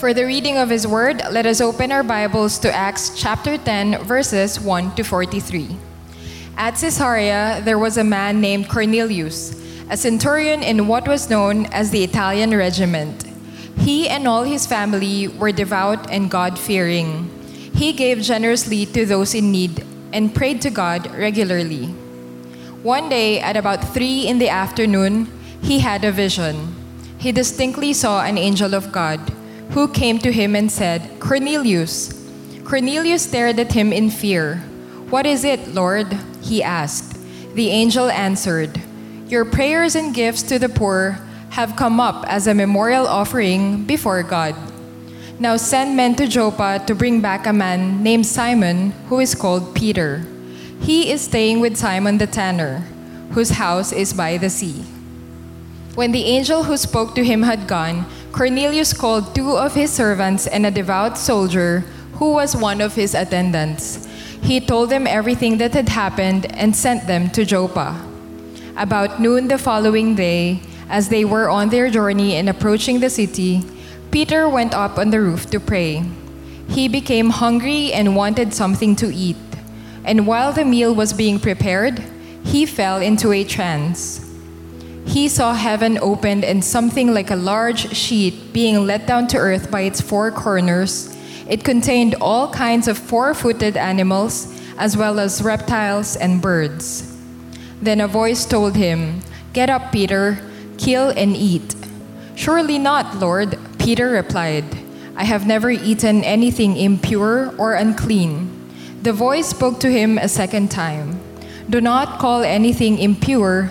For the reading of His Word, let us open our Bibles to Acts chapter 10, verses 1 to 43. At Caesarea, there was a man named Cornelius, a centurion in what was known as the Italian regiment. He and all his family were devout and God fearing. He gave generously to those in need and prayed to God regularly. One day, at about three in the afternoon, he had a vision. He distinctly saw an angel of God who came to him and said, Cornelius. Cornelius stared at him in fear. What is it, Lord? he asked. The angel answered, Your prayers and gifts to the poor have come up as a memorial offering before God. Now send men to Joppa to bring back a man named Simon, who is called Peter. He is staying with Simon the tanner, whose house is by the sea. When the angel who spoke to him had gone, Cornelius called two of his servants and a devout soldier who was one of his attendants. He told them everything that had happened and sent them to Joppa. About noon the following day, as they were on their journey and approaching the city, Peter went up on the roof to pray. He became hungry and wanted something to eat. And while the meal was being prepared, he fell into a trance he saw heaven opened and something like a large sheet being let down to earth by its four corners. It contained all kinds of four footed animals, as well as reptiles and birds. Then a voice told him, Get up, Peter, kill and eat. Surely not, Lord, Peter replied. I have never eaten anything impure or unclean. The voice spoke to him a second time. Do not call anything impure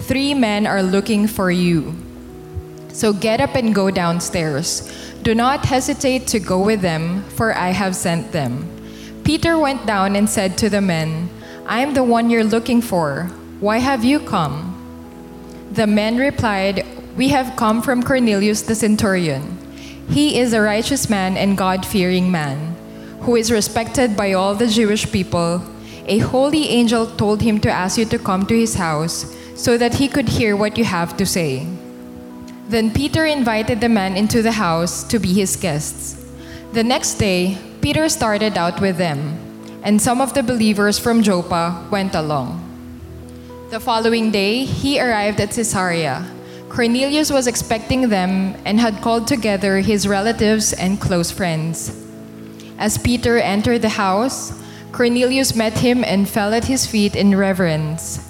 Three men are looking for you. So get up and go downstairs. Do not hesitate to go with them, for I have sent them. Peter went down and said to the men, I am the one you're looking for. Why have you come? The men replied, We have come from Cornelius the centurion. He is a righteous man and God fearing man, who is respected by all the Jewish people. A holy angel told him to ask you to come to his house so that he could hear what you have to say. Then Peter invited the men into the house to be his guests. The next day, Peter started out with them, and some of the believers from Joppa went along. The following day, he arrived at Caesarea. Cornelius was expecting them and had called together his relatives and close friends. As Peter entered the house, Cornelius met him and fell at his feet in reverence.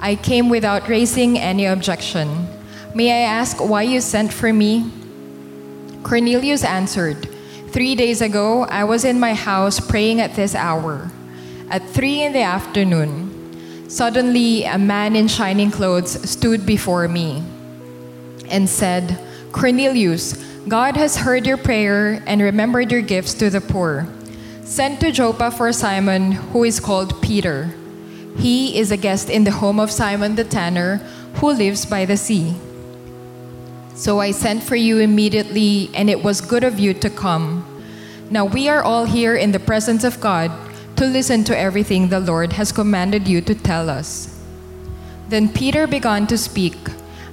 I came without raising any objection. May I ask why you sent for me? Cornelius answered, Three days ago, I was in my house praying at this hour. At three in the afternoon, suddenly a man in shining clothes stood before me and said, Cornelius, God has heard your prayer and remembered your gifts to the poor. Send to Joppa for Simon, who is called Peter. He is a guest in the home of Simon the tanner, who lives by the sea. So I sent for you immediately, and it was good of you to come. Now we are all here in the presence of God to listen to everything the Lord has commanded you to tell us. Then Peter began to speak.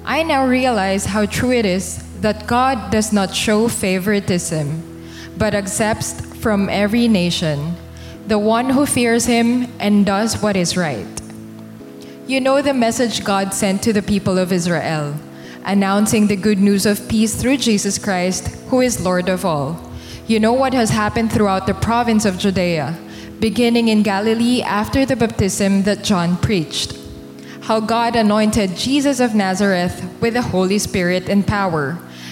I now realize how true it is that God does not show favoritism, but accepts from every nation the one who fears him and does what is right. You know the message God sent to the people of Israel, announcing the good news of peace through Jesus Christ, who is Lord of all. You know what has happened throughout the province of Judea, beginning in Galilee after the baptism that John preached. How God anointed Jesus of Nazareth with the Holy Spirit and power,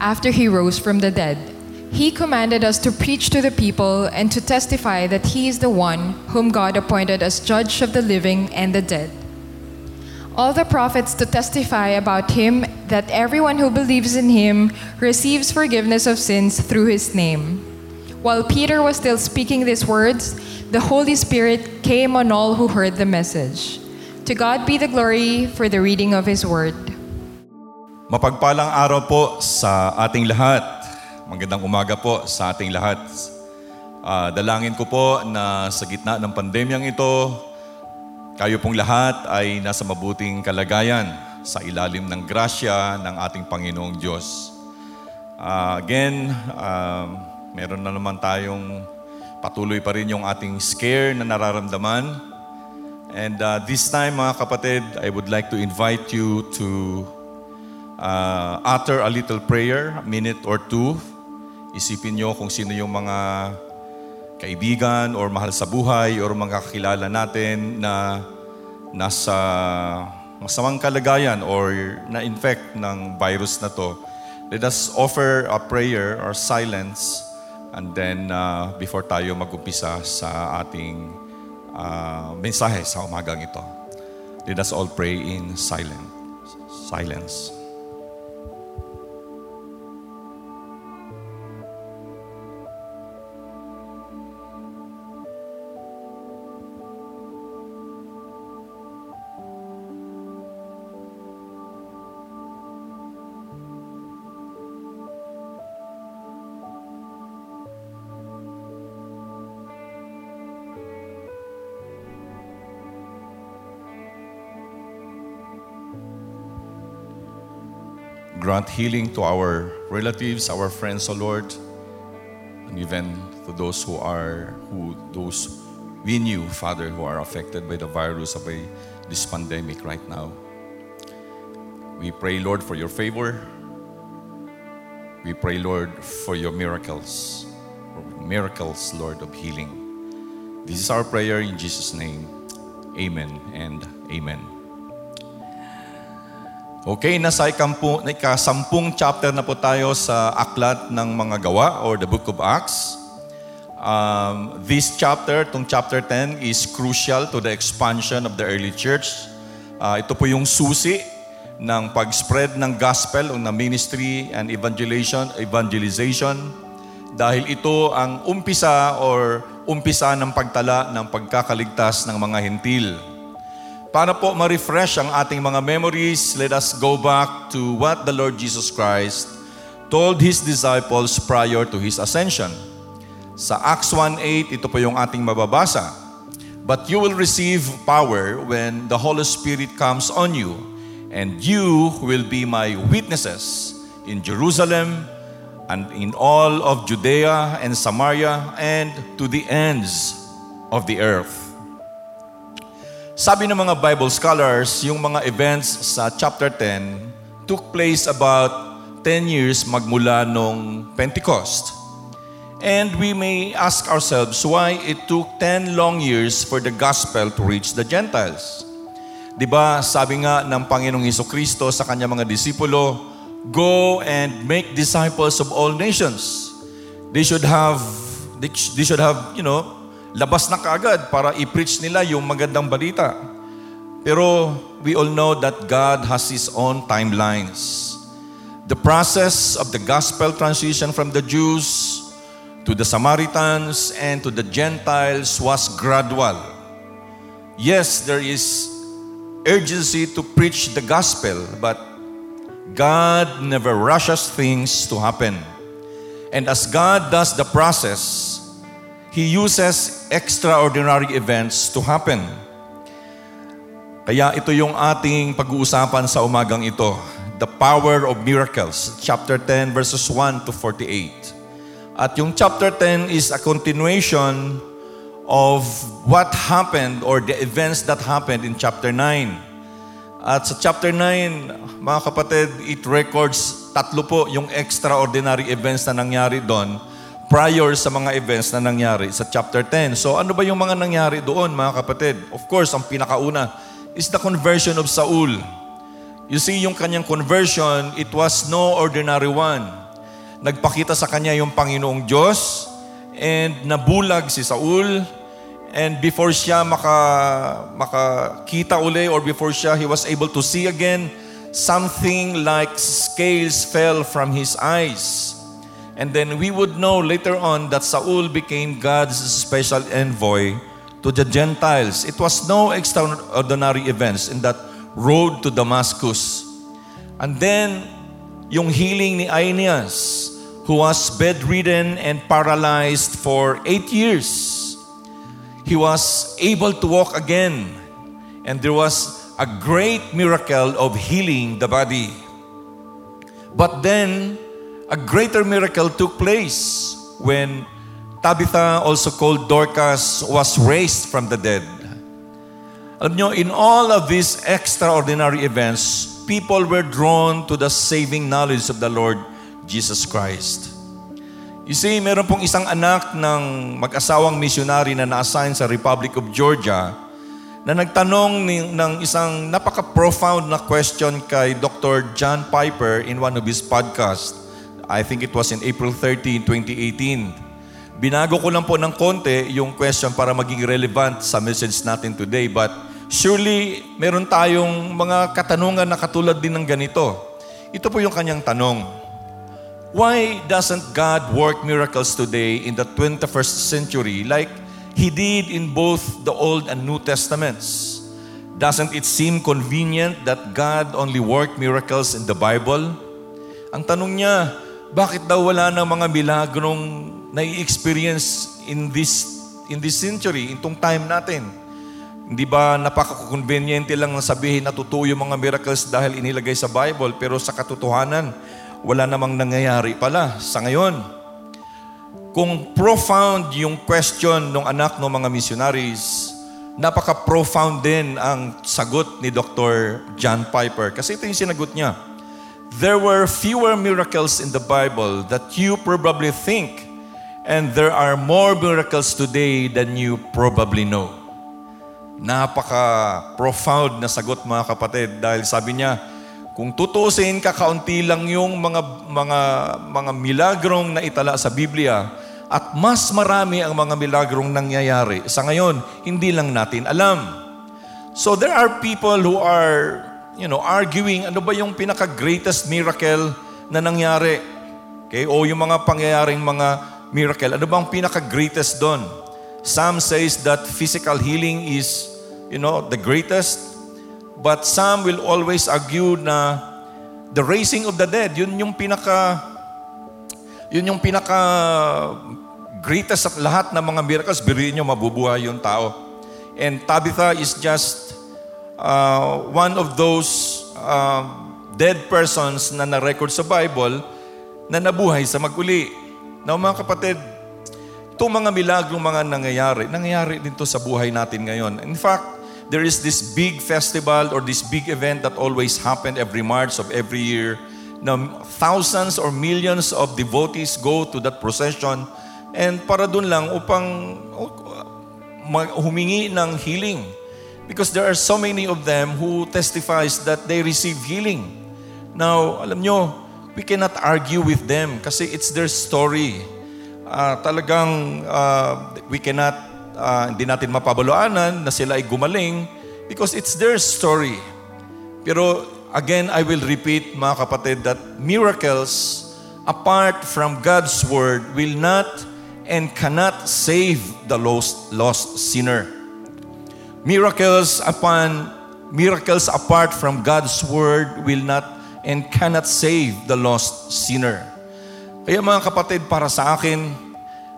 after he rose from the dead. He commanded us to preach to the people and to testify that he is the one whom God appointed as judge of the living and the dead. All the prophets to testify about him that everyone who believes in him receives forgiveness of sins through his name. While Peter was still speaking these words, the Holy Spirit came on all who heard the message. To God be the glory for the reading of His word. Mapagpalang araw po sa ating lahat. Magandang umaga po sa ating lahat. Ah, dalangin ko po na sa gitna ng pandemyang ito, kayo pong lahat ay nasa mabuting kalagayan sa ilalim ng grasya ng ating Panginoong Diyos. Ah, again, um, meron na naman tayong patuloy pa rin yung ating scare na nararamdaman. And uh, this time, mga kapatid, I would like to invite you to uh, utter a little prayer, a minute or two. Isipin nyo kung sino yung mga kaibigan or mahal sa buhay or mga kakilala natin na nasa masamang kalagayan or na-infect ng virus na to. Let us offer a prayer or silence and then uh, before tayo mag-umpisa sa ating uh, mensahe sa umagang ito. Let us all pray in silent silence. Grant healing to our relatives, our friends, O Lord, and even to those who are who those we knew, Father, who are affected by the virus of a, this pandemic right now. We pray, Lord, for your favor. We pray, Lord, for your miracles, for miracles, Lord, of healing. This is our prayer in Jesus' name. Amen and amen. Okay, nasa ikampu, ikasampung chapter na po tayo sa Aklat ng Mga Gawa or the Book of Acts. Um, this chapter, itong chapter 10, is crucial to the expansion of the early church. Uh, ito po yung susi ng pag-spread ng gospel o ng ministry and evangelization, evangelization dahil ito ang umpisa or umpisa ng pagtala ng pagkakaligtas ng mga hentil. Para po ma-refresh ang ating mga memories, let us go back to what the Lord Jesus Christ told His disciples prior to His ascension. Sa Acts 1.8, ito po yung ating mababasa. But you will receive power when the Holy Spirit comes on you, and you will be my witnesses in Jerusalem and in all of Judea and Samaria and to the ends of the earth. Sabi ng mga Bible scholars, yung mga events sa chapter 10 took place about 10 years magmula nung Pentecost. And we may ask ourselves why it took 10 long years for the gospel to reach the Gentiles. 'Di ba, sabi nga ng Panginoong Hesus Kristo sa kanyang mga disipulo, go and make disciples of all nations. They should have they should have, you know, labas na kaagad para i-preach nila yung magandang balita. Pero we all know that God has His own timelines. The process of the gospel transition from the Jews to the Samaritans and to the Gentiles was gradual. Yes, there is urgency to preach the gospel, but God never rushes things to happen. And as God does the process, He uses extraordinary events to happen. Kaya ito yung ating pag-uusapan sa umagang ito. The power of miracles. Chapter 10 verses 1 to 48. At yung chapter 10 is a continuation of what happened or the events that happened in chapter 9. At sa chapter 9, mga kapatid, it records tatlo po yung extraordinary events na nangyari doon prior sa mga events na nangyari sa chapter 10. So ano ba yung mga nangyari doon, mga kapatid? Of course, ang pinakauna is the conversion of Saul. You see, yung kanyang conversion, it was no ordinary one. Nagpakita sa kanya yung Panginoong Diyos and nabulag si Saul and before siya maka, makakita uli or before siya he was able to see again, something like scales fell from his eyes. And then we would know later on that Saul became God's special envoy to the Gentiles. It was no extraordinary events in that road to Damascus. And then, yung healing ni Aeneas, who was bedridden and paralyzed for eight years. He was able to walk again. And there was a great miracle of healing the body. But then, a greater miracle took place when Tabitha, also called Dorcas, was raised from the dead. Alam nyo, in all of these extraordinary events, people were drawn to the saving knowledge of the Lord Jesus Christ. You see, meron pong isang anak ng mag-asawang missionary na na-assign sa Republic of Georgia na nagtanong ng, ng isang napaka-profound na question kay Dr. John Piper in one of his podcasts. I think it was in April 13, 2018. Binago ko lang po ng konti yung question para maging relevant sa message natin today. But surely, meron tayong mga katanungan na katulad din ng ganito. Ito po yung kanyang tanong. Why doesn't God work miracles today in the 21st century like He did in both the Old and New Testaments? Doesn't it seem convenient that God only worked miracles in the Bible? Ang tanong niya, bakit daw wala ng mga milagrong nai-experience in this in this century, itong time natin? Hindi ba napaka-convenient lang na sabihin na totoo yung mga miracles dahil inilagay sa Bible, pero sa katotohanan, wala namang nangyayari pala sa ngayon. Kung profound yung question ng anak ng mga missionaries, napaka-profound din ang sagot ni Dr. John Piper. Kasi ito yung sinagot niya. There were fewer miracles in the Bible that you probably think, and there are more miracles today than you probably know. Napaka-profound na sagot mga kapatid dahil sabi niya, kung tutusin ka, kaunti lang yung mga, mga, mga milagrong na itala sa Biblia at mas marami ang mga milagrong nangyayari. Sa ngayon, hindi lang natin alam. So there are people who are, you know, arguing ano ba yung pinaka-greatest miracle na nangyari. Okay? O yung mga pangyayaring mga miracle. Ano bang pinaka-greatest doon? Some says that physical healing is, you know, the greatest. But some will always argue na the raising of the dead, yun yung pinaka yun yung pinaka greatest at lahat ng mga miracles. Biriin nyo, mabubuhay yung tao. And Tabitha is just uh, one of those uh, dead persons na na-record sa Bible na nabuhay sa maguli. Now mga kapatid, itong mga milagrong mga nangyayari, nangyayari din to sa buhay natin ngayon. In fact, there is this big festival or this big event that always happened every March of every year. Na thousands or millions of devotees go to that procession and para dun lang upang humingi ng healing. Because there are so many of them who testifies that they receive healing. Now, alam nyo, we cannot argue with them kasi it's their story. Uh, talagang uh, we cannot uh, hindi natin mapabaluanan na sila ay gumaling because it's their story. Pero again, I will repeat mga kapatid that miracles apart from God's word will not and cannot save the lost, lost sinner. Miracles upon miracles apart from God's word will not and cannot save the lost sinner. Kaya mga kapatid, para sa akin,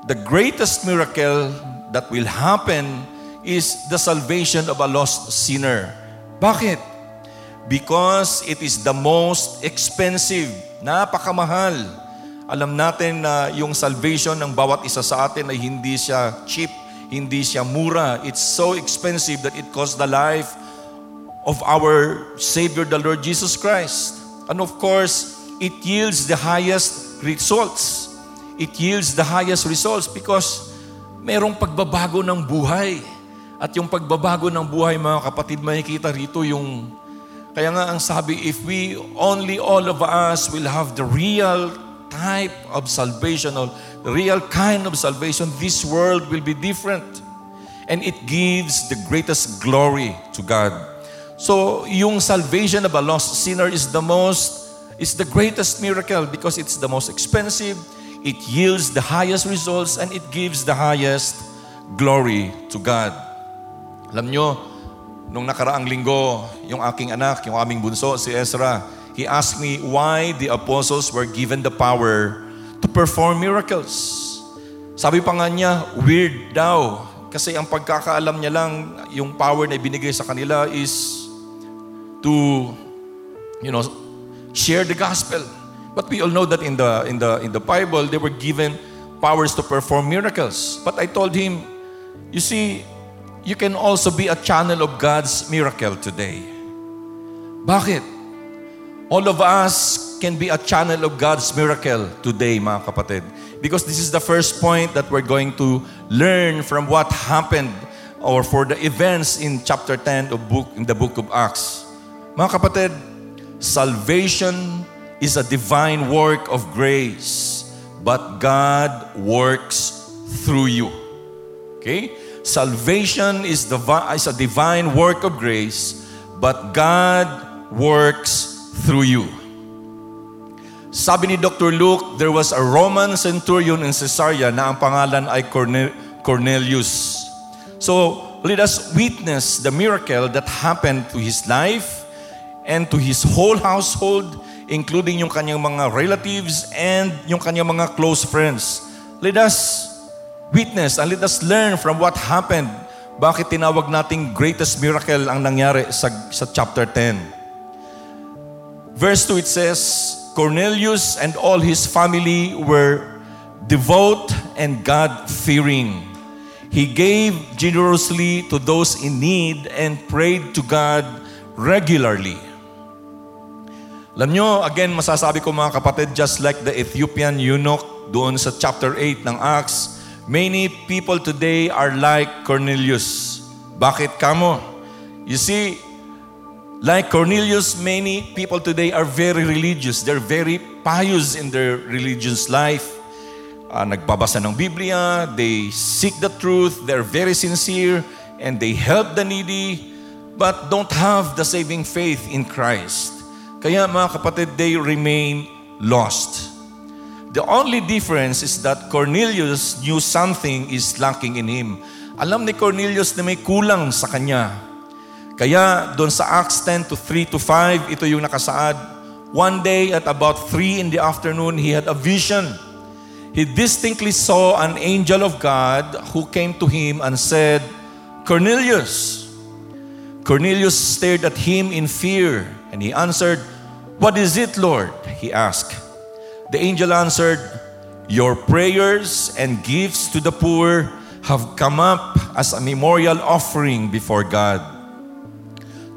the greatest miracle that will happen is the salvation of a lost sinner. Bakit? Because it is the most expensive, napakamahal. Alam natin na yung salvation ng bawat isa sa atin ay hindi siya cheap, hindi siya mura. It's so expensive that it costs the life of our Savior, the Lord Jesus Christ. And of course, it yields the highest results. It yields the highest results because merong pagbabago ng buhay. At yung pagbabago ng buhay, mga kapatid, makikita rito yung... Kaya nga ang sabi, if we only all of us will have the real type of salvation or real kind of salvation, this world will be different. And it gives the greatest glory to God. So, yung salvation of a lost sinner is the most, is the greatest miracle because it's the most expensive, it yields the highest results, and it gives the highest glory to God. Alam nyo, nung nakaraang linggo, yung aking anak, yung aming bunso, si Ezra, he asked me why the apostles were given the power to perform miracles. Sabi pa nga niya, weird daw. Kasi ang pagkakaalam niya lang, yung power na ibinigay sa kanila is to, you know, share the gospel. But we all know that in the in the in the Bible they were given powers to perform miracles. But I told him, you see, you can also be a channel of God's miracle today. Bakit? All of us can be a channel of God's miracle today, mga kapatid. Because this is the first point that we're going to learn from what happened or for the events in chapter 10 of book in the book of Acts. Mga kapatid, salvation is a divine work of grace, but God works through you. Okay? Salvation is, the, is a divine work of grace, but God works through you. Sabi ni Dr. Luke, there was a Roman centurion in Caesarea na ang pangalan ay Cornel- Cornelius. So, let us witness the miracle that happened to his life and to his whole household, including yung kanyang mga relatives and yung kanyang mga close friends. Let us witness and let us learn from what happened. Bakit tinawag nating greatest miracle ang nangyari sa, sa chapter 10? Verse 2 it says, Cornelius and all his family were devout and God-fearing. He gave generously to those in need and prayed to God regularly. Alam nyo, again, masasabi ko mga kapatid, just like the Ethiopian eunuch doon sa chapter 8 ng Acts, many people today are like Cornelius. Bakit kamo? You see, like Cornelius, many people today are very religious. They're very pious in their religious life. Uh, nagbabasa ng Biblia, they seek the truth, they're very sincere, and they help the needy, but don't have the saving faith in Christ. Kaya mga kapatid, they remain lost. The only difference is that Cornelius knew something is lacking in him. Alam ni Cornelius na may kulang sa kanya. Kaya doon sa Acts 10 to 3 to 5, ito yung nakasaad. One day at about 3 in the afternoon, he had a vision. He distinctly saw an angel of God who came to him and said, Cornelius. Cornelius stared at him in fear, and he answered, What is it, Lord? He asked. The angel answered, Your prayers and gifts to the poor have come up as a memorial offering before God.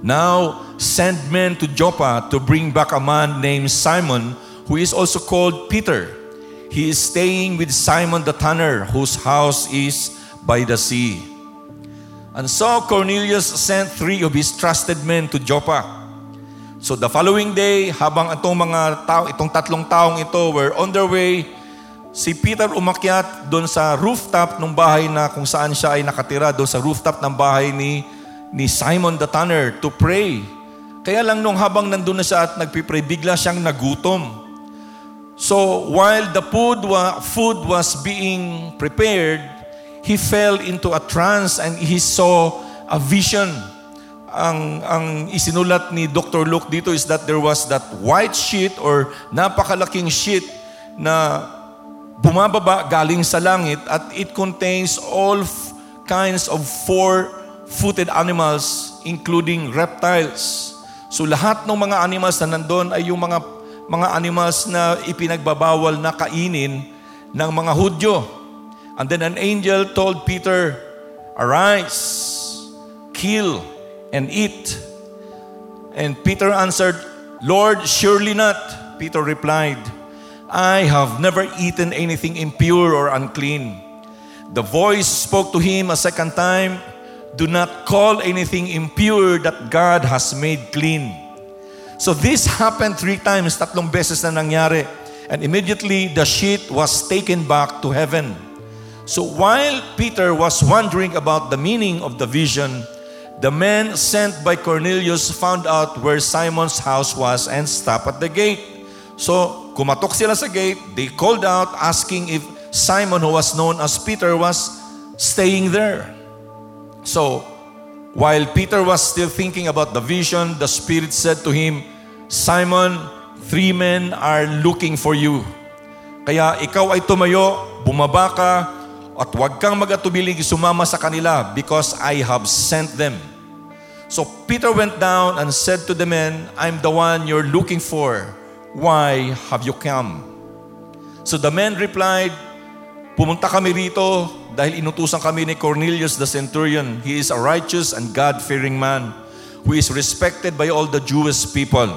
Now send men to Joppa to bring back a man named Simon, who is also called Peter. He is staying with Simon the tanner, whose house is by the sea. And so Cornelius sent three of his trusted men to Joppa. So the following day, habang itong mga tao, itong tatlong taong ito were on their way, si Peter umakyat doon sa rooftop ng bahay na kung saan siya ay nakatira, doon sa rooftop ng bahay ni, ni Simon the Tanner to pray. Kaya lang nung habang nandun na siya at nagpipray, bigla siyang nagutom. So while the food, wa- food was being prepared, he fell into a trance and he saw a vision. Ang, ang isinulat ni Dr. Luke dito is that there was that white sheet or napakalaking sheet na bumababa galing sa langit at it contains all f- kinds of four-footed animals including reptiles. So lahat ng mga animals na nandun ay yung mga mga animals na ipinagbabawal na kainin ng mga Hudyo. And then an angel told Peter, Arise, kill, and eat. And Peter answered, Lord, surely not. Peter replied, I have never eaten anything impure or unclean. The voice spoke to him a second time, Do not call anything impure that God has made clean. So this happened three times, tatlong beses na nangyari. And immediately the sheet was taken back to heaven. So while Peter was wondering about the meaning of the vision, the men sent by Cornelius found out where Simon's house was and stopped at the gate. So kumatok sila sa gate, they called out asking if Simon who was known as Peter was staying there. So while Peter was still thinking about the vision, the Spirit said to him, Simon, three men are looking for you. Kaya ikaw ay tumayo, bumaba ka, at huwag kang magatubiling sumama sa kanila because I have sent them. So Peter went down and said to the men, I'm the one you're looking for. Why have you come? So the men replied, Pumunta kami rito dahil inutusan kami ni Cornelius the centurion. He is a righteous and God-fearing man who is respected by all the Jewish people.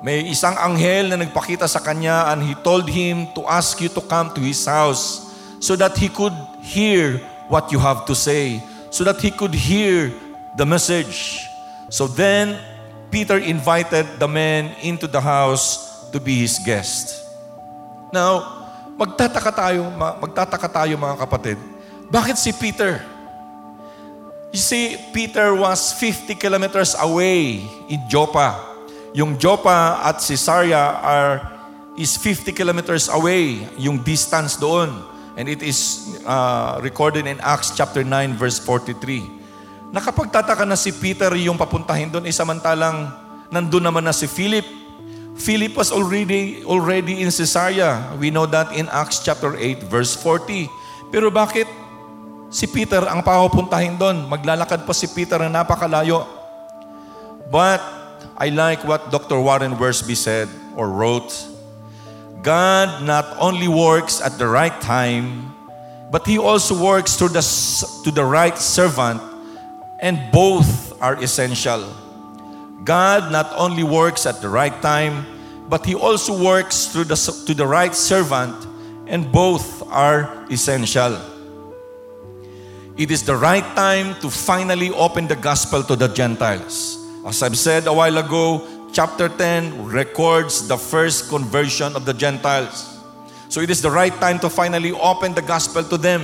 May isang anghel na nagpakita sa kanya and he told him to ask you to come to his house so that he could hear what you have to say, so that he could hear the message. So then Peter invited the men into the house to be his guest. Now, magtataka tayo, ma- magtataka tayo mga kapatid. Bakit si Peter? You see, Peter was 50 kilometers away in Joppa. Yung Joppa at Caesarea are is 50 kilometers away, yung distance doon. And it is uh, recorded in Acts chapter 9 verse 43. Nakapagtataka na si Peter yung papuntahin doon, eh samantalang nandun naman na si Philip. Philip was already already in Caesarea. We know that in Acts chapter 8 verse 40. Pero bakit si Peter ang papupuntahin doon? Maglalakad pa si Peter na napakalayo. But I like what Dr. Warren Worsby said or wrote. God not only works at the right time, but He also works through the, to the right servant, and both are essential. God not only works at the right time, but He also works through the, to the right servant, and both are essential. It is the right time to finally open the gospel to the Gentiles. As I've said a while ago, chapter 10 records the first conversion of the Gentiles. So it is the right time to finally open the gospel to them.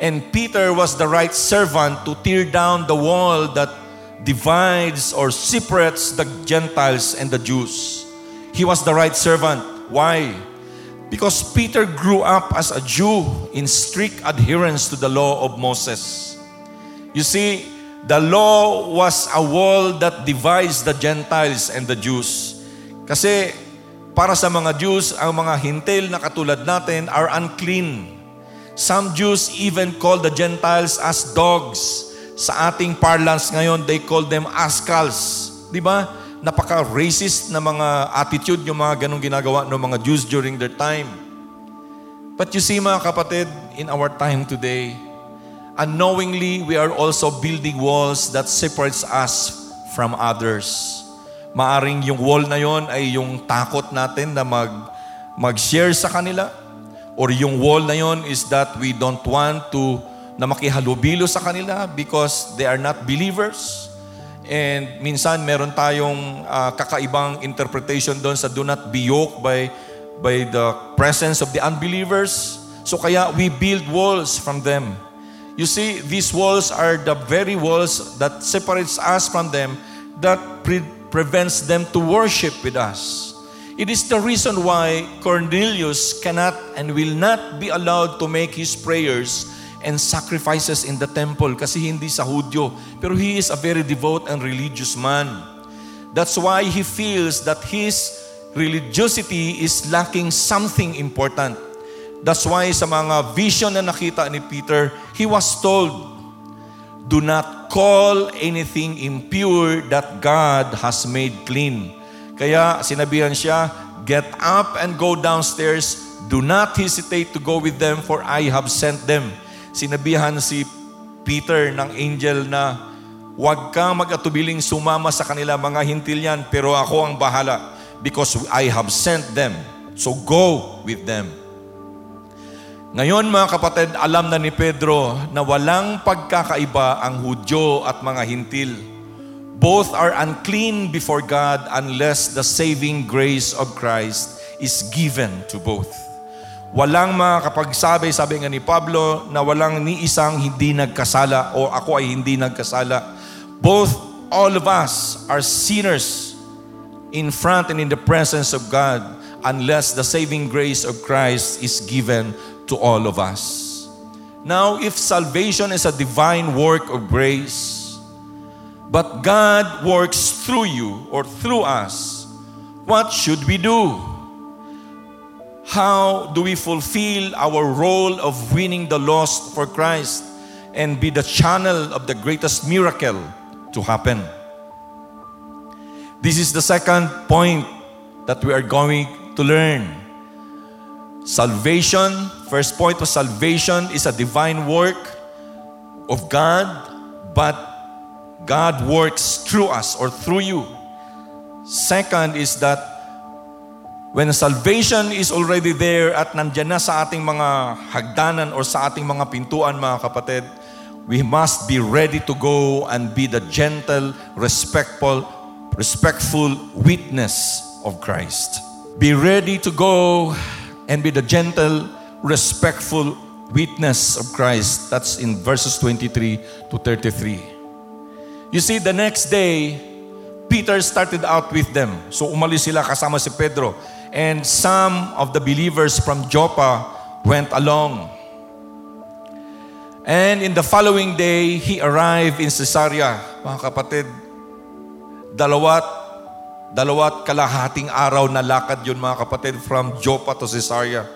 And Peter was the right servant to tear down the wall that divides or separates the Gentiles and the Jews. He was the right servant. Why? Because Peter grew up as a Jew in strict adherence to the law of Moses. You see, the law was a wall that divides the Gentiles and the Jews. Kasi para sa mga Jews, ang mga hintil na katulad natin are unclean. Some Jews even call the Gentiles as dogs. Sa ating parlance ngayon, they call them askals. Di ba? Napaka-racist na mga attitude yung mga ganong ginagawa ng mga Jews during their time. But you see mga kapatid, in our time today, unknowingly we are also building walls that separates us from others. Maaring yung wall na yon ay yung takot natin na mag mag-share sa kanila or yung wall na yon is that we don't want to na makihalubilo sa kanila because they are not believers. And minsan meron tayong uh, kakaibang interpretation doon sa do not be yoked by by the presence of the unbelievers. So kaya we build walls from them. You see, these walls are the very walls that separates us from them that pre- prevents them to worship with us. It is the reason why Cornelius cannot and will not be allowed to make his prayers and sacrifices in the temple kasi hindi sa Hudyo. Pero he is a very devout and religious man. That's why he feels that his religiosity is lacking something important. That's why sa mga vision na nakita ni Peter, he was told, Do not call anything impure that God has made clean. Kaya sinabihan siya, Get up and go downstairs. Do not hesitate to go with them for I have sent them. Sinabihan si Peter ng angel na Huwag kang mag-atubiling sumama sa kanila mga hintil yan, pero ako ang bahala because I have sent them. So go with them. Ngayon mga kapatid, alam na ni Pedro na walang pagkakaiba ang Hudyo at mga hintil. Both are unclean before God unless the saving grace of Christ is given to both. Walang makakapagsabi, sabi nga ni Pablo, na walang ni isang hindi nagkasala o ako ay hindi nagkasala. Both, all of us are sinners in front and in the presence of God unless the saving grace of Christ is given to all of us. Now, if salvation is a divine work of grace, but God works through you or through us, what should we do? How do we fulfill our role of winning the lost for Christ and be the channel of the greatest miracle to happen? This is the second point that we are going to learn. Salvation, first point was salvation is a divine work of God, but God works through us or through you. Second is that when salvation is already there at nandyan na sa ating mga hagdanan or sa ating mga pintuan mga kapatid, we must be ready to go and be the gentle, respectful, respectful witness of Christ. Be ready to go and be the gentle, respectful witness of Christ. That's in verses 23 to 33. You see, the next day, Peter started out with them. So umalis sila kasama si Pedro. And some of the believers from Joppa went along. And in the following day, he arrived in Caesarea. Mga kapatid, dalawat, dalawat kalahating araw na lakad yun mga kapatid from Joppa to Caesarea.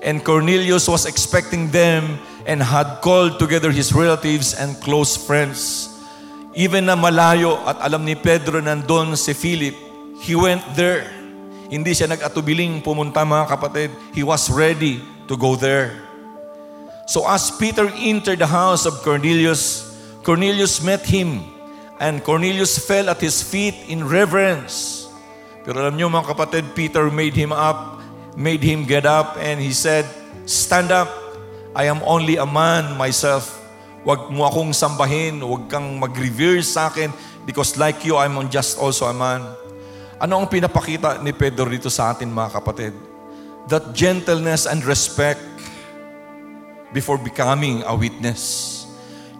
And Cornelius was expecting them and had called together his relatives and close friends. Even na malayo at alam ni Pedro nandun si Philip, he went there. Hindi siya nag-atubiling pumunta mga kapatid. He was ready to go there. So as Peter entered the house of Cornelius, Cornelius met him and Cornelius fell at his feet in reverence. Pero alam niyo mga kapatid, Peter made him up, made him get up and he said, Stand up, I am only a man myself. Huwag mo akong sambahin, huwag kang mag-revere sa akin because like you, I'm just also a man. Ano ang pinapakita ni Pedro dito sa atin mga kapatid? That gentleness and respect before becoming a witness.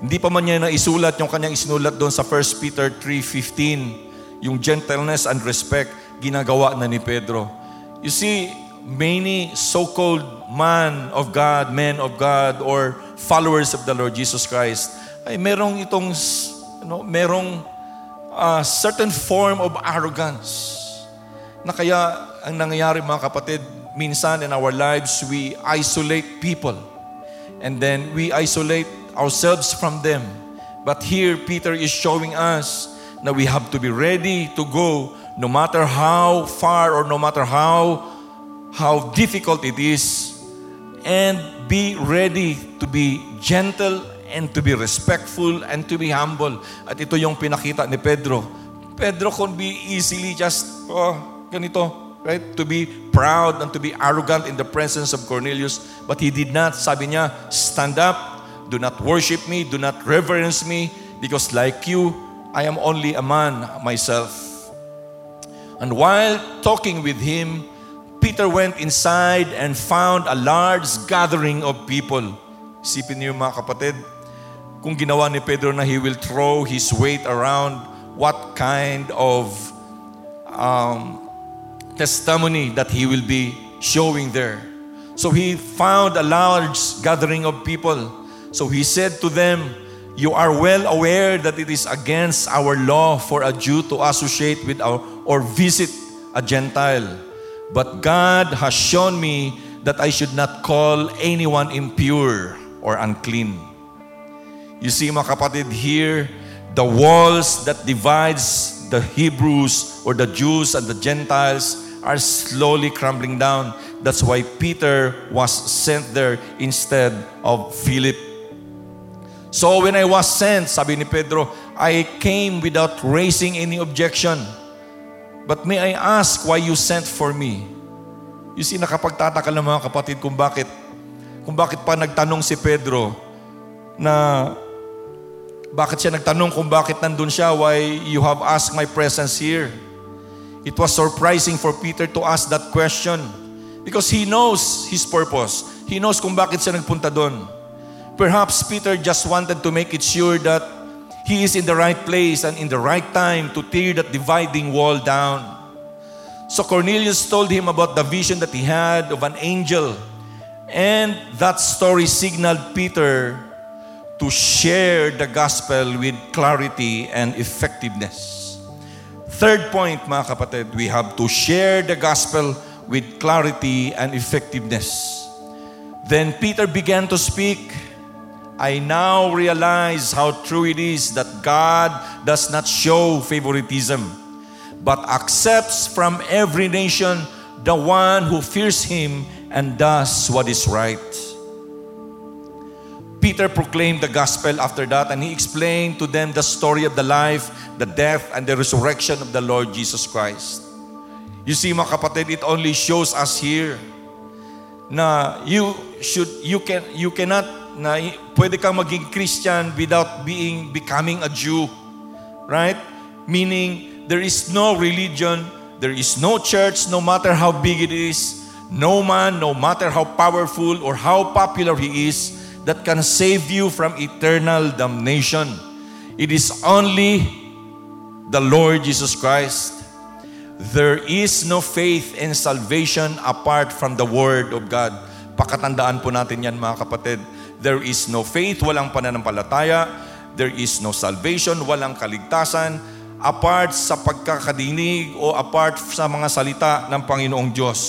Hindi pa man niya naisulat yung kanyang isinulat doon sa 1 Peter 3.15, yung gentleness and respect, ginagawa na ni Pedro. You see, many so-called man of God, men of God, or followers of the Lord Jesus Christ, ay merong itong, ano, merong uh, certain form of arrogance. Na kaya ang nangyayari mga kapatid, minsan in our lives, we isolate people and then we isolate ourselves from them. But here, Peter is showing us that we have to be ready to go no matter how far or no matter how how difficult it is and be ready to be gentle and to be respectful and to be humble. At ito yung pinakita ni Pedro. Pedro could be easily just, oh, ganito, right? To be proud and to be arrogant in the presence of Cornelius. But he did not. Sabi niya, stand up, do not worship me, do not reverence me, because like you, I am only a man myself. And while talking with him, Peter went inside and found a large gathering of people. Isipin niyo mga kapatid, kung ginawa ni Pedro na he will throw his weight around, what kind of um, testimony that he will be showing there. So he found a large gathering of people. So he said to them, You are well aware that it is against our law for a Jew to associate with our or visit a Gentile. But God has shown me that I should not call anyone impure or unclean. You see mga kapatid here, the walls that divides the Hebrews or the Jews and the Gentiles are slowly crumbling down. That's why Peter was sent there instead of Philip. So when I was sent, sabi ni Pedro, I came without raising any objection. But may I ask why you sent for me? You see, nakapagtataka ng mga kapatid kung bakit, kung bakit pa nagtanong si Pedro na bakit siya nagtanong kung bakit nandun siya, why you have asked my presence here. It was surprising for Peter to ask that question because he knows his purpose. He knows kung bakit siya nagpunta doon. Perhaps Peter just wanted to make it sure that he is in the right place and in the right time to tear that dividing wall down. So Cornelius told him about the vision that he had of an angel. And that story signaled Peter to share the gospel with clarity and effectiveness. Third point, mga kapatid, we have to share the gospel with clarity and effectiveness. Then Peter began to speak. I now realize how true it is that God does not show favoritism, but accepts from every nation the one who fears Him and does what is right. Peter proclaimed the gospel after that and he explained to them the story of the life, the death, and the resurrection of the Lord Jesus Christ. You see mga kapatid, it only shows us here na you should you can you cannot na pwede kang maging Christian without being becoming a Jew. Right? Meaning there is no religion, there is no church no matter how big it is, no man no matter how powerful or how popular he is that can save you from eternal damnation. It is only the Lord Jesus Christ. There is no faith in salvation apart from the Word of God. Pakatandaan po natin yan mga kapatid. There is no faith, walang pananampalataya. There is no salvation, walang kaligtasan apart sa pagkakadinig o apart sa mga salita ng Panginoong Diyos.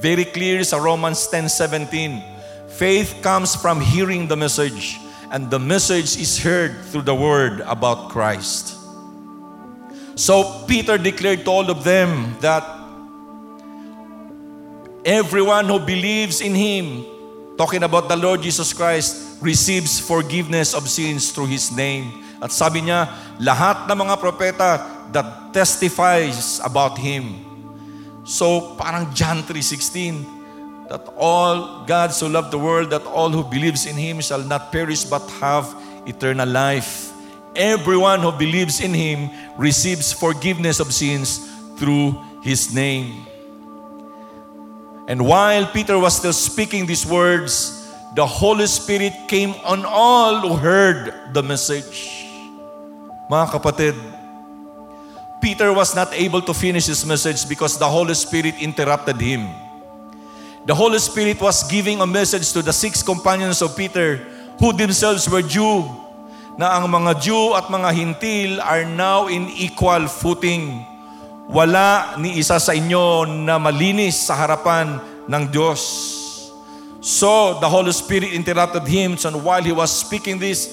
Very clear sa Romans 10.17 Faith comes from hearing the message, and the message is heard through the word about Christ. So Peter declared to all of them that everyone who believes in him, talking about the Lord Jesus Christ, receives forgiveness of sins through his name. At sabi niya, lahat ng mga propeta that testifies about him. So parang John 3.16, that all God so loved the world that all who believes in him shall not perish but have eternal life. Everyone who believes in him receives forgiveness of sins through his name. And while Peter was still speaking these words, the Holy Spirit came on all who heard the message. Mga kapatid, Peter was not able to finish his message because the Holy Spirit interrupted him. The Holy Spirit was giving a message to the six companions of Peter who themselves were Jew na ang mga Jew at mga Hintil are now in equal footing. Wala ni isa sa inyo na malinis sa harapan ng Diyos. So the Holy Spirit interrupted him and while he was speaking this,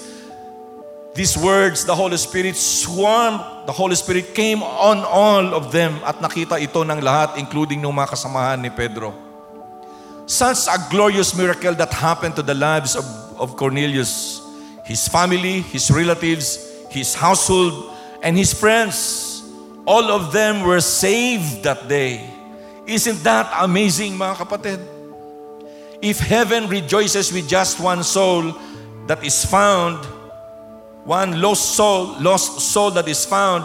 these words, the Holy Spirit swarmed, the Holy Spirit came on all of them at nakita ito ng lahat including ng mga kasamahan ni Pedro. Such a glorious miracle that happened to the lives of, of Cornelius, his family, his relatives, his household, and his friends. All of them were saved that day. Isn't that amazing, mga kapatid? If heaven rejoices with just one soul that is found, one lost soul, lost soul that is found,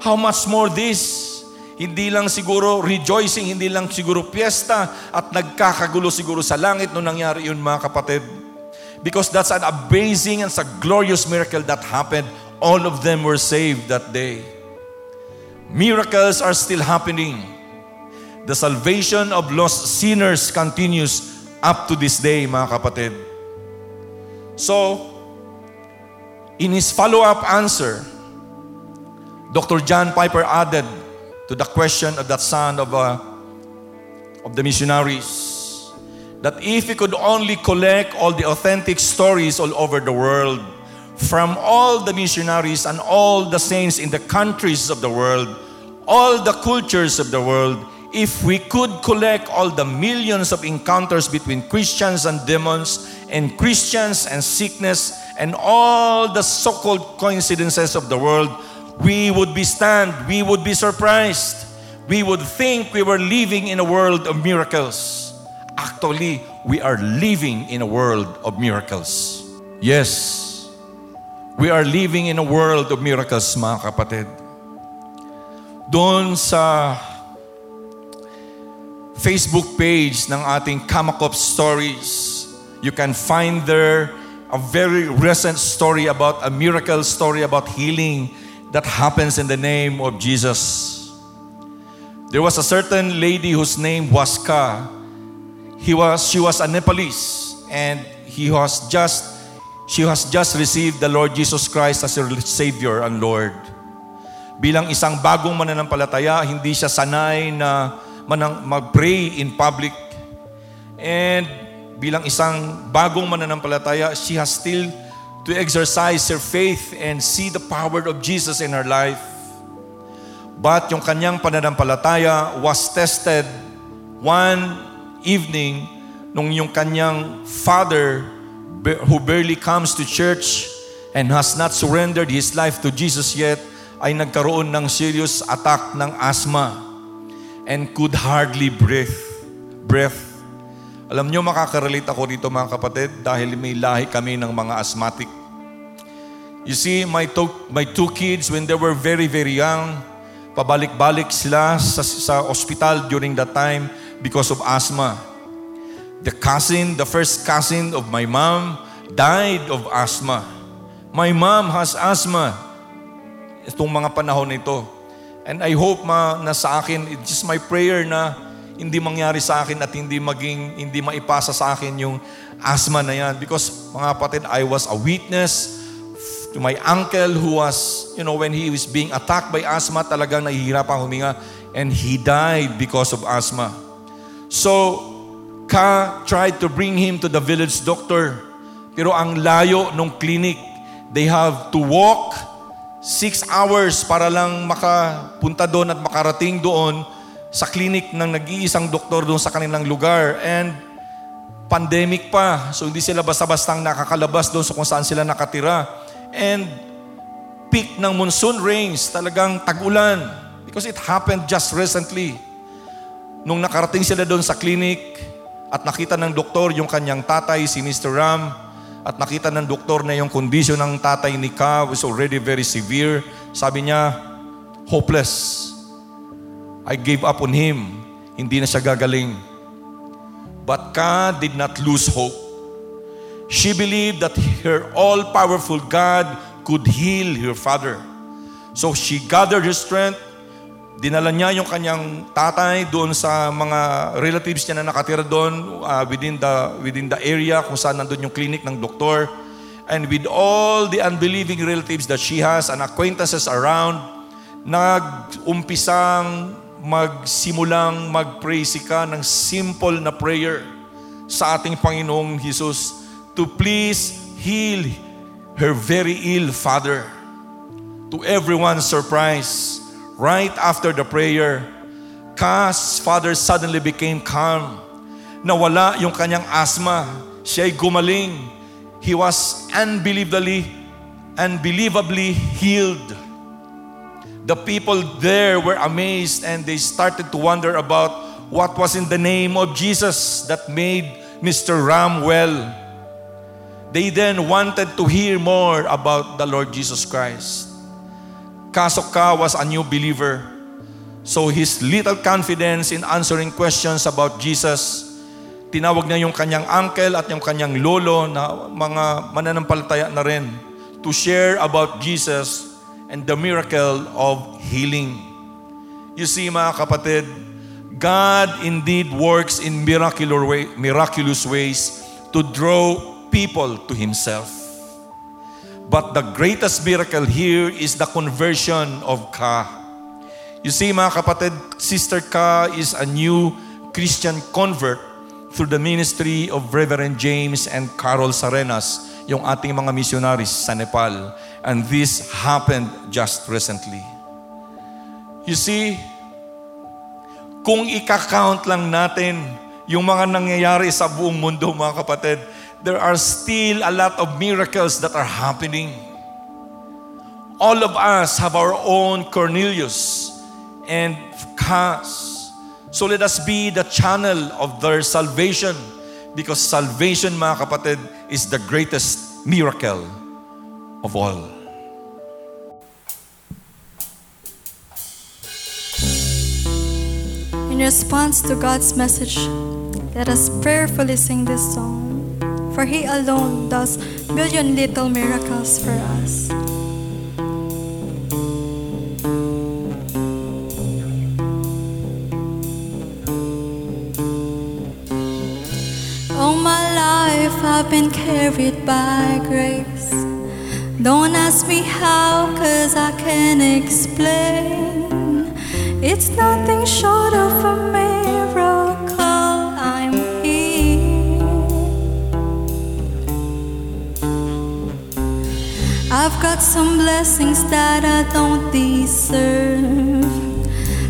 how much more this? Hindi lang siguro rejoicing, hindi lang siguro piyesta at nagkakagulo siguro sa langit nung nangyari yun mga kapatid. Because that's an amazing and a glorious miracle that happened. All of them were saved that day. Miracles are still happening. The salvation of lost sinners continues up to this day, mga kapatid. So, in his follow-up answer, Dr. John Piper added, to the question of that son of, uh, of the missionaries. that if we could only collect all the authentic stories all over the world, from all the missionaries and all the saints in the countries of the world, all the cultures of the world, if we could collect all the millions of encounters between Christians and demons, and Christians and sickness, and all the so called coincidences of the world, we would be stunned, we would be surprised, we would think we were living in a world of miracles. Actually, we are living in a world of miracles. Yes, we are living in a world of miracles, mga kapatid. Doon sa Facebook page ng ating Kamakop Stories. You can find there a very recent story about a miracle story about healing that happens in the name of Jesus. There was a certain lady whose name was Ka. He was, she was a Nepalese and he was just, she has just received the Lord Jesus Christ as her Savior and Lord. Bilang isang bagong mananampalataya, hindi siya sanay na manang mag-pray in public. And bilang isang bagong mananampalataya, she has still to exercise her faith and see the power of Jesus in her life. But yung kanyang pananampalataya was tested one evening nung yung kanyang father who barely comes to church and has not surrendered his life to Jesus yet ay nagkaroon ng serious attack ng asthma and could hardly breathe. Breath. Alam nyo, makakarelate ako dito mga kapatid dahil may lahi kami ng mga asthmatic. You see, my, to, my two kids, when they were very, very young, pabalik-balik sila sa, sa hospital during that time because of asthma. The cousin, the first cousin of my mom, died of asthma. My mom has asthma. Itong mga panahon nito. And I hope ma, na sa akin, it's just my prayer na hindi mangyari sa akin at hindi maging, hindi maipasa sa akin yung asthma na yan. Because mga kapatid, I was a witness to my uncle who was, you know, when he was being attacked by asthma, talagang nahihirapan huminga and he died because of asthma. So, Ka tried to bring him to the village doctor. Pero ang layo nung clinic, they have to walk six hours para lang makapunta doon at makarating doon sa clinic ng nag-iisang doktor doon sa kanilang lugar. And pandemic pa, so hindi sila basta-bastang nakakalabas doon sa kung saan sila nakatira. And peak ng monsoon rains, talagang tag-ulan. Because it happened just recently. Nung nakarating sila doon sa clinic, at nakita ng doktor yung kanyang tatay, si Mr. Ram, at nakita ng doktor na yung kondisyon ng tatay ni Ka was already very severe. Sabi niya, hopeless. I gave up on him. Hindi na siya gagaling. But Ka did not lose hope. She believed that her all-powerful God could heal her father. So she gathered her strength. Dinala niya yung kanyang tatay doon sa mga relatives niya na nakatira doon uh, within the within the area kung saan nandoon yung clinic ng doktor. And with all the unbelieving relatives that she has and acquaintances around nag-umpisang magsimulang mag-pray si ka ng simple na prayer sa ating Panginoong Jesus to please heal her very ill father. To everyone's surprise, Right after the prayer, Ka's father suddenly became calm. Nawala yung kanyang asthma. Siya'y gumaling. He was unbelievably, unbelievably healed. The people there were amazed and they started to wonder about what was in the name of Jesus that made Mr. Ram well. They then wanted to hear more about the Lord Jesus Christ. Kaso Ka was a new believer. So his little confidence in answering questions about Jesus, tinawag niya yung kanyang uncle at yung kanyang lolo na mga mananampalataya na rin to share about Jesus and the miracle of healing. You see mga kapatid, God indeed works in miraculous ways to draw people to Himself. But the greatest miracle here is the conversion of Ka. You see mga kapatid, Sister Ka is a new Christian convert through the ministry of Reverend James and Carol Sarenas, yung ating mga missionaries sa Nepal. And this happened just recently. You see, kung ika-count lang natin yung mga nangyayari sa buong mundo, mga kapatid, there are still a lot of miracles that are happening. All of us have our own Cornelius and Cas. So let us be the channel of their salvation because salvation, mga kapatid, is the greatest miracle of all. In response to God's message, let us prayerfully sing this song. For He alone does million little miracles for us. All my life I've been carried by grace. Don't ask me how, cause I can't explain. It's nothing short of a I've got some blessings that I don't deserve.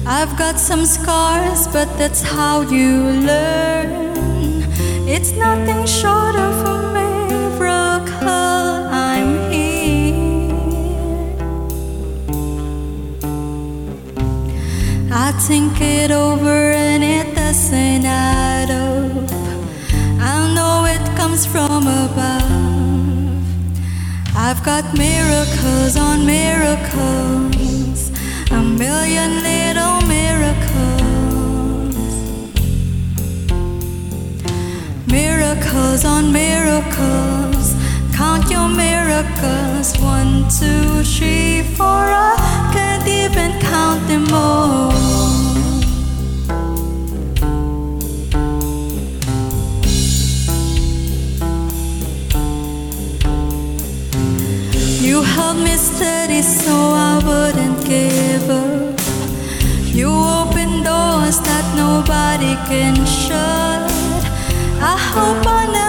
I've got some scars, but that's how you learn. It's nothing short of a miracle. I'm here. I think it over and it doesn't add up. I know it comes from above. I've got miracles on miracles, a million little miracles. Miracles on miracles, count your miracles. One, two, three, four. I can't even count them all. Steady so I wouldn't give up. You open doors that nobody can shut. I hope I never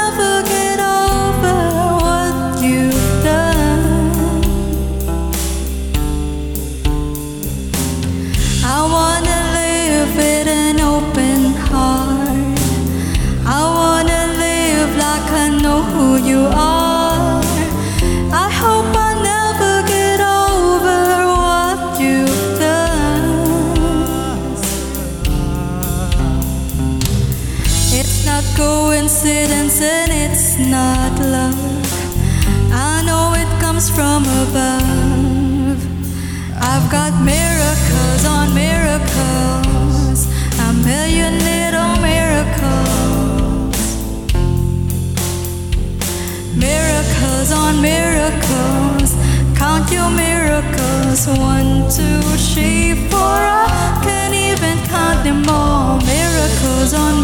Miracles on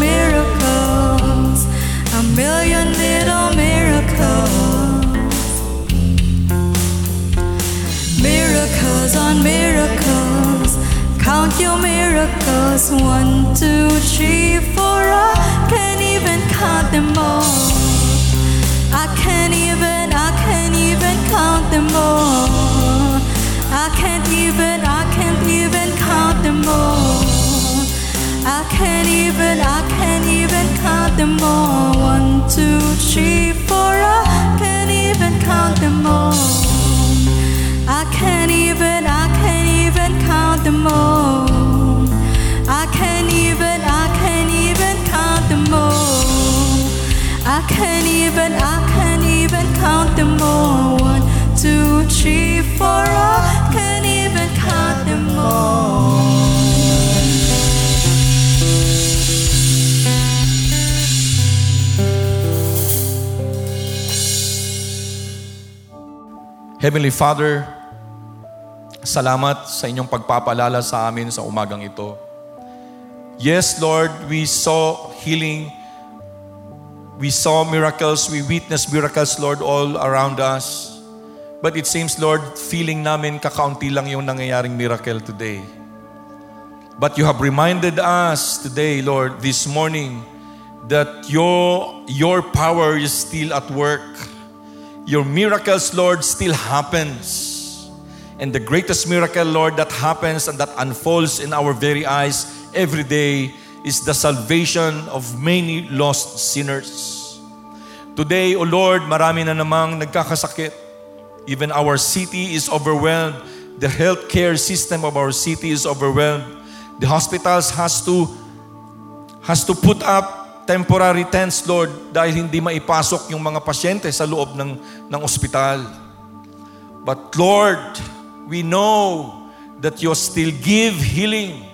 miracles, a million little miracles. Miracles on miracles, count your miracles. One, two, three, four. I can't even count them all. I can't even, I can't even count them all. I can't even, I can't even count them all. I can't even, I can't even count them all. One, two, three, four. I can't even count them all. Even, I can't even count them all. I can't even, I can't even count them all. I can't even, I can't even count them all. One, two, three, four. I can't even count them all. Heavenly Father, salamat sa inyong pagpapalala sa amin sa umagang ito. Yes, Lord, we saw healing. We saw miracles. We witnessed miracles, Lord, all around us. But it seems, Lord, feeling namin kakaunti lang yung nangyayaring miracle today. But you have reminded us today, Lord, this morning, that your, your power is still at work. Your miracles, Lord, still happens. And the greatest miracle, Lord, that happens and that unfolds in our very eyes every day is the salvation of many lost sinners. Today, O Lord, marami na namang nagkakasakit. Even our city is overwhelmed. The healthcare system of our city is overwhelmed. The hospitals has to has to put up temporary tents, Lord, dahil hindi maipasok yung mga pasyente sa loob ng, ng ospital. But Lord, we know that you still give healing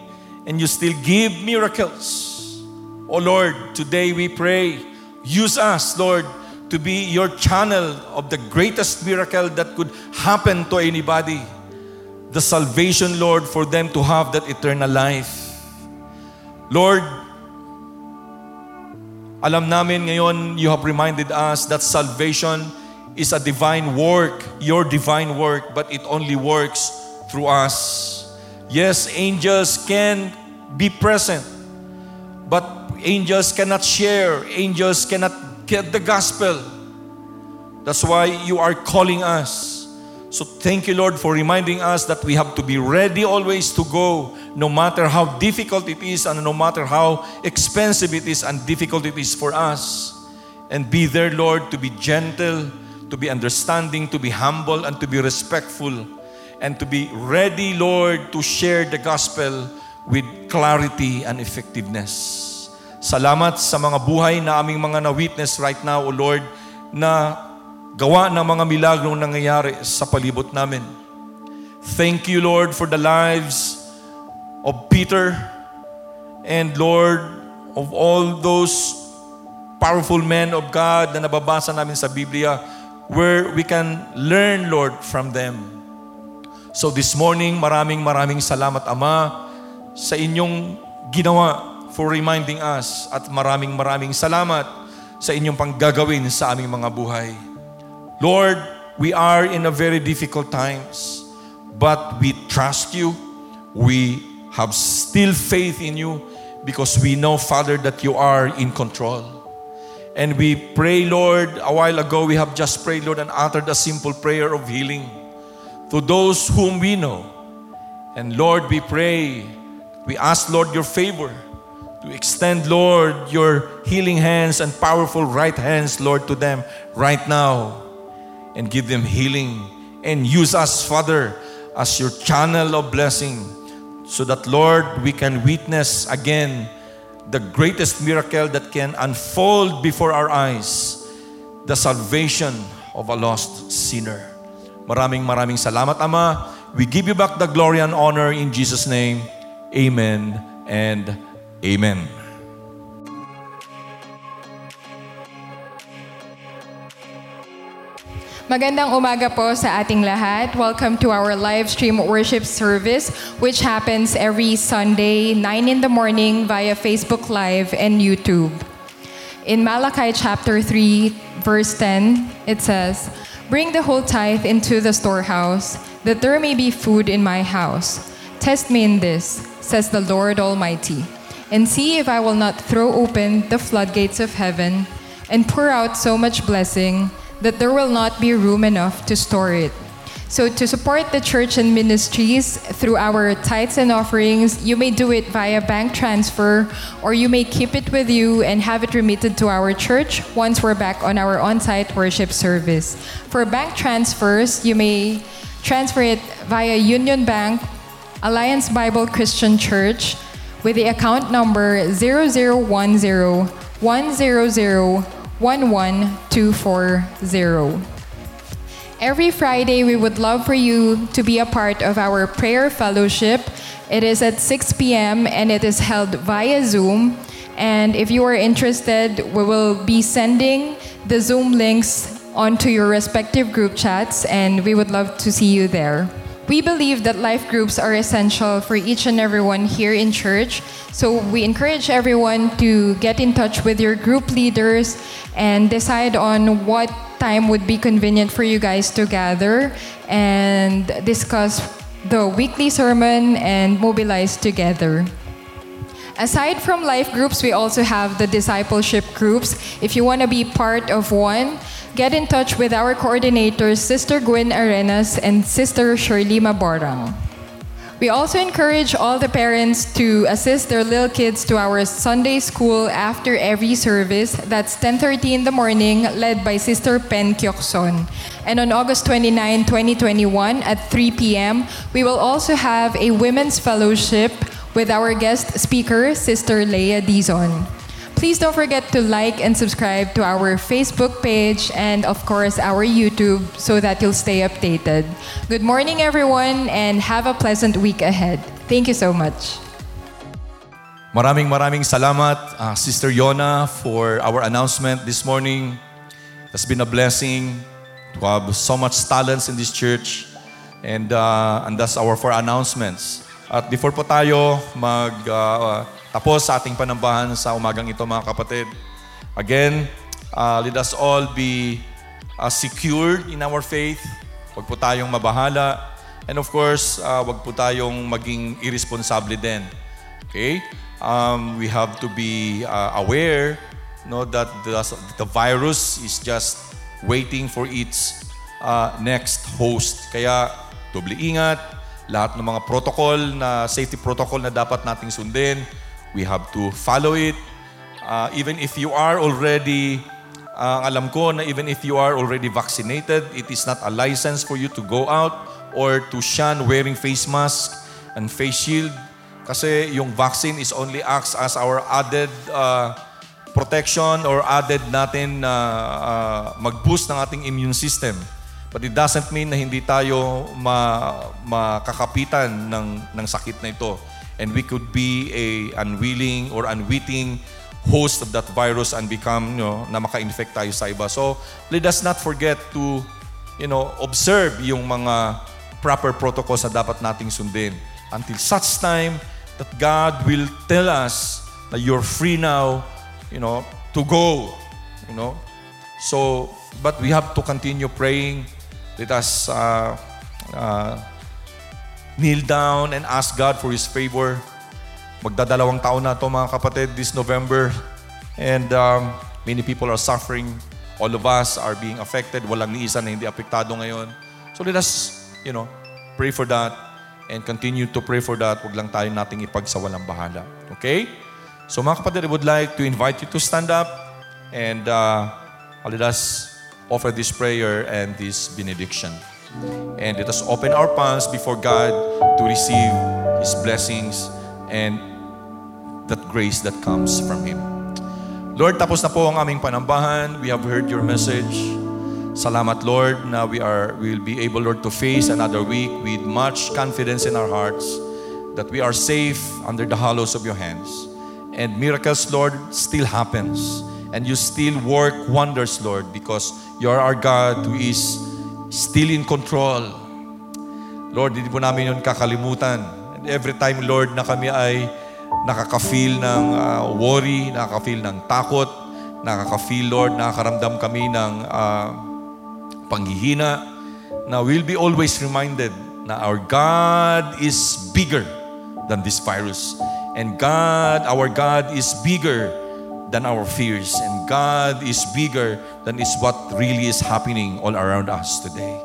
and you still give miracles. Oh Lord, today we pray, use us, Lord, to be your channel of the greatest miracle that could happen to anybody. The salvation, Lord, for them to have that eternal life. Lord, alam namin ngayon, you have reminded us that salvation is a divine work, your divine work, but it only works through us. Yes, angels can be present, but angels cannot share, angels cannot get the gospel. That's why you are calling us. So thank you, Lord, for reminding us that we have to be ready always to go, no matter how difficult it is and no matter how expensive it is and difficult it is for us. And be there, Lord, to be gentle, to be understanding, to be humble, and to be respectful, and to be ready, Lord, to share the gospel with clarity and effectiveness. Salamat sa mga buhay na aming mga na-witness right now, O Lord, na gawa ng mga milagrong nangyayari sa palibot namin. Thank you, Lord, for the lives of Peter and Lord, of all those powerful men of God na nababasa namin sa Biblia where we can learn, Lord, from them. So this morning, maraming maraming salamat, Ama, sa inyong ginawa for reminding us at maraming maraming salamat sa inyong panggagawin sa aming mga buhay. Lord, we are in a very difficult times, but we trust you. We have still faith in you because we know, Father, that you are in control. And we pray, Lord, a while ago we have just prayed, Lord, and uttered a simple prayer of healing to those whom we know. And Lord, we pray, we ask, Lord, your favor to extend, Lord, your healing hands and powerful right hands, Lord, to them right now. And give them healing. And use us, Father, as your channel of blessing so that, Lord, we can witness again the greatest miracle that can unfold before our eyes the salvation of a lost sinner. Maraming maraming salamat, Ama. We give you back the glory and honor in Jesus' name. Amen and amen. Magandang umaga po sa ating lahat. Welcome to our live stream worship service which happens every Sunday 9 in the morning via Facebook Live and YouTube. In Malachi chapter 3 verse 10 it says, "Bring the whole tithe into the storehouse, that there may be food in my house. Test me in this," says the Lord Almighty, "and see if I will not throw open the floodgates of heaven and pour out so much blessing that there will not be room enough to store it. So, to support the church and ministries through our tithes and offerings, you may do it via bank transfer or you may keep it with you and have it remitted to our church once we're back on our on site worship service. For bank transfers, you may transfer it via Union Bank, Alliance Bible Christian Church, with the account number 0010 100 11240. Every Friday, we would love for you to be a part of our prayer fellowship. It is at 6 p.m. and it is held via Zoom. And if you are interested, we will be sending the Zoom links onto your respective group chats, and we would love to see you there. We believe that life groups are essential for each and everyone here in church. So we encourage everyone to get in touch with your group leaders and decide on what time would be convenient for you guys to gather and discuss the weekly sermon and mobilize together. Aside from life groups, we also have the discipleship groups. If you want to be part of one, get in touch with our coordinators, Sister Gwen Arenas and Sister Shirley Maborang. We also encourage all the parents to assist their little kids to our Sunday school after every service. That's 10:30 in the morning, led by Sister Pen Kyokson. And on August 29, 2021 at 3 p.m., we will also have a women's fellowship with our guest speaker, Sister Leah Dizon. Please don't forget to like and subscribe to our Facebook page and, of course, our YouTube so that you'll stay updated. Good morning, everyone, and have a pleasant week ahead. Thank you so much. Maraming maraming salamat, uh, Sister Yona, for our announcement this morning. It's been a blessing to have so much talents in this church. And, uh, and that's our four announcements. At before po tayo mag uh, tapos sa ating panambahan sa umagang ito mga kapatid, again, uh, let us all be uh, secured in our faith. Huwag po tayong mabahala. And of course, uh, huwag po tayong maging irresponsible din. Okay? Um, we have to be uh, aware no, that the, the virus is just waiting for its uh, next host. Kaya, doble ingat, lahat ng mga protocol na safety protocol na dapat nating sundin, we have to follow it. Uh, even if you are already, uh, alam ko na even if you are already vaccinated, it is not a license for you to go out or to shun wearing face mask and face shield. Kasi yung vaccine is only acts as our added uh, protection or added natin na uh, mag-boost ng ating immune system. But it doesn't mean na hindi tayo ma, makakapitan ng, ng sakit na ito. And we could be a unwilling or unwitting host of that virus and become, you know, na maka-infect tayo sa iba. So, let us not forget to, you know, observe yung mga proper protocols na dapat nating sundin until such time that God will tell us that you're free now, you know, to go, you know. So, but we have to continue praying let us uh, uh, kneel down and ask God for His favor. Magdadalawang taon na to mga kapatid this November. And um, many people are suffering. All of us are being affected. Walang ni isa na hindi apektado ngayon. So let us, you know, pray for that and continue to pray for that. Huwag lang tayo nating ipagsawalang bahala. Okay? So mga kapatid, I would like to invite you to stand up and uh, let us offer this prayer and this benediction. And let us open our palms before God to receive His blessings and that grace that comes from Him. Lord, tapos na po ang aming panambahan. We have heard your message. Salamat, Lord, na we are we will be able, Lord, to face another week with much confidence in our hearts that we are safe under the hollows of your hands. And miracles, Lord, still happens. And you still work wonders, Lord, because You are our God who is still in control. Lord, hindi po namin yun kakalimutan. And every time, Lord, na kami ay nakaka-feel ng uh, worry, nakaka-feel ng takot, nakaka-feel, Lord, nakakaramdam kami ng uh, panghihina, na we'll be always reminded na our God is bigger than this virus. And God, our God is bigger than our fears. And God is bigger than is what really is happening all around us today.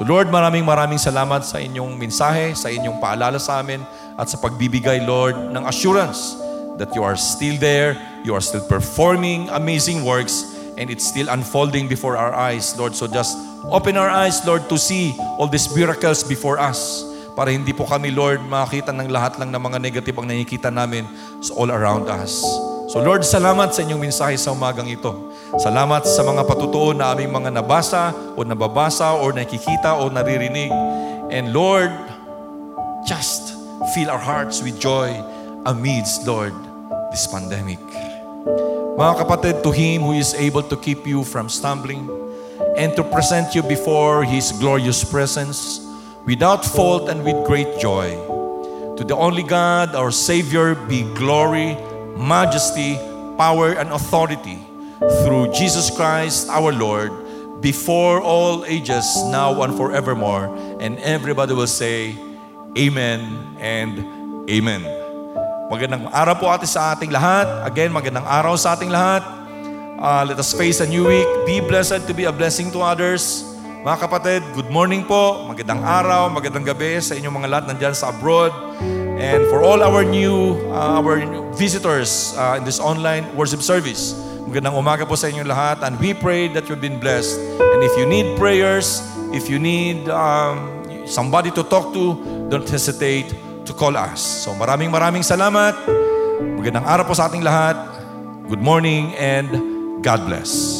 So Lord, maraming maraming salamat sa inyong mensahe, sa inyong paalala sa amin, at sa pagbibigay, Lord, ng assurance that you are still there, you are still performing amazing works, and it's still unfolding before our eyes, Lord. So just open our eyes, Lord, to see all these miracles before us para hindi po kami, Lord, makakita ng lahat lang ng mga negative ang nakikita namin all around us. So Lord, salamat sa inyong mensahe sa umagang ito. Salamat sa mga patutuon na aming mga nabasa o nababasa o nakikita o naririnig. And Lord, just fill our hearts with joy amidst, Lord, this pandemic. Mga kapatid, to Him who is able to keep you from stumbling and to present you before His glorious presence without fault and with great joy. To the only God, our Savior, be glory, majesty, power, and authority through Jesus Christ our Lord before all ages, now and forevermore. And everybody will say, Amen and Amen. Magandang araw po ate sa ating lahat. Again, magandang araw sa ating lahat. Uh, let us face a new week. Be blessed to be a blessing to others. Mga kapatid, good morning po. Magandang araw, magandang gabi sa inyong mga lahat nandyan sa abroad. And for all our new, uh, our new visitors uh, in this online worship service, magandang umaga po sa inyo lahat. And we pray that you've been blessed. And if you need prayers, if you need um, somebody to talk to, don't hesitate to call us. So maraming maraming salamat. Magandang araw po sa ating lahat. Good morning and God bless.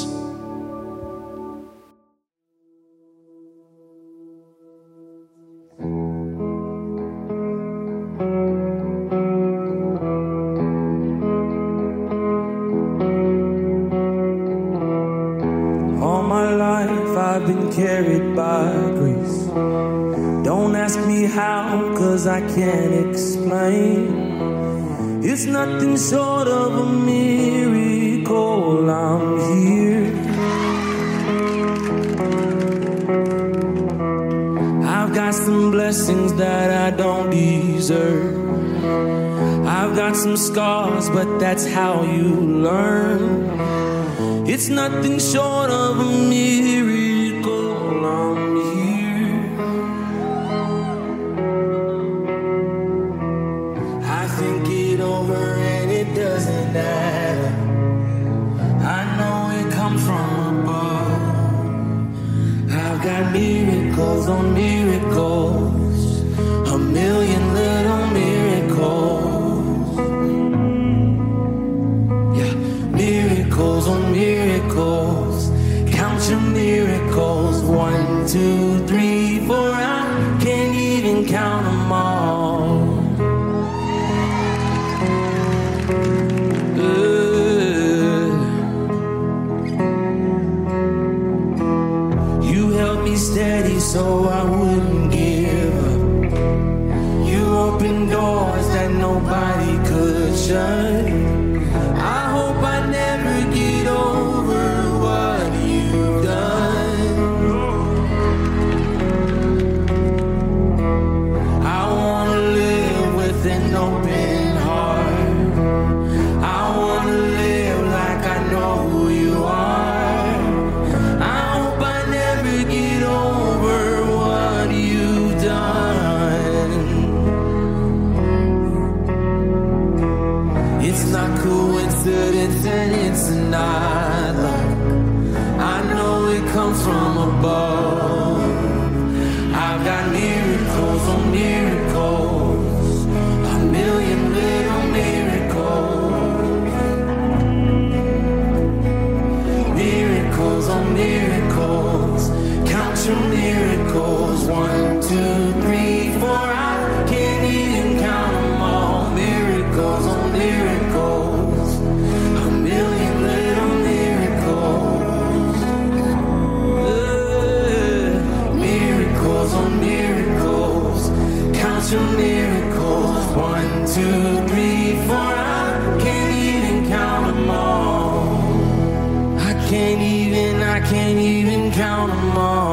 that's how you learn. It's nothing short of a miracle. I'm here. I think it over and it doesn't matter. I know it comes from above. I've got miracles on miracles. To. can't even, I can't even count them all.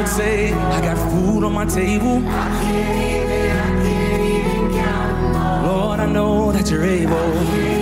would say, I got food on my table. I can't even, I can't even count. Lord, I know that you're able.